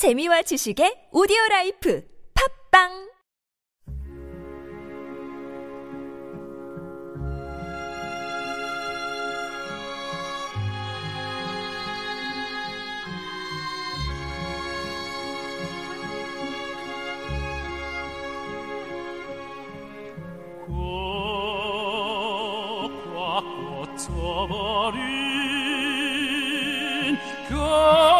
재미와 지식의 오디오 라이프 팝빵 꽃과 꽂혀버린 겨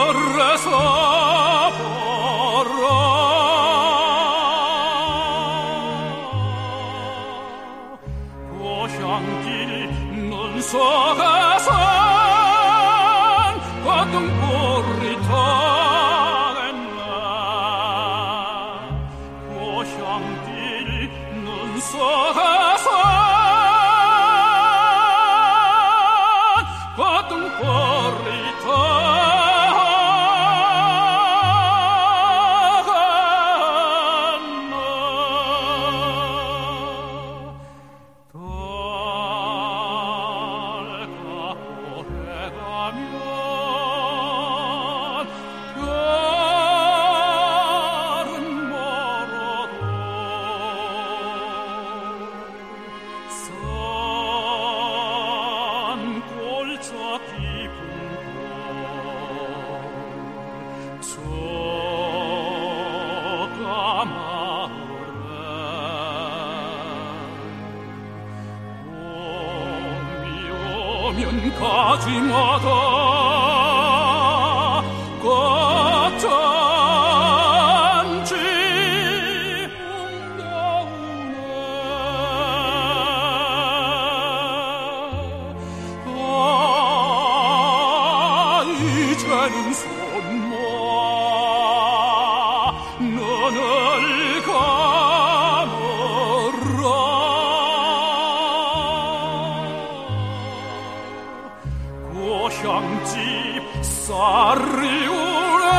고향길 눈속에선 거둥불이 타겠나? 고향길 눈속에 오면 가지마다. 꽃잔치 흥겨우네. 아 이제는 향집 쌀이 우랑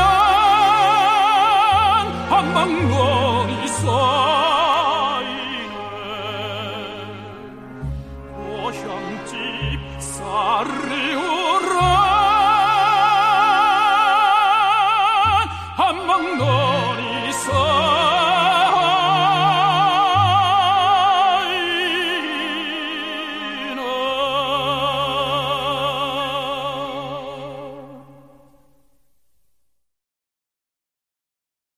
한방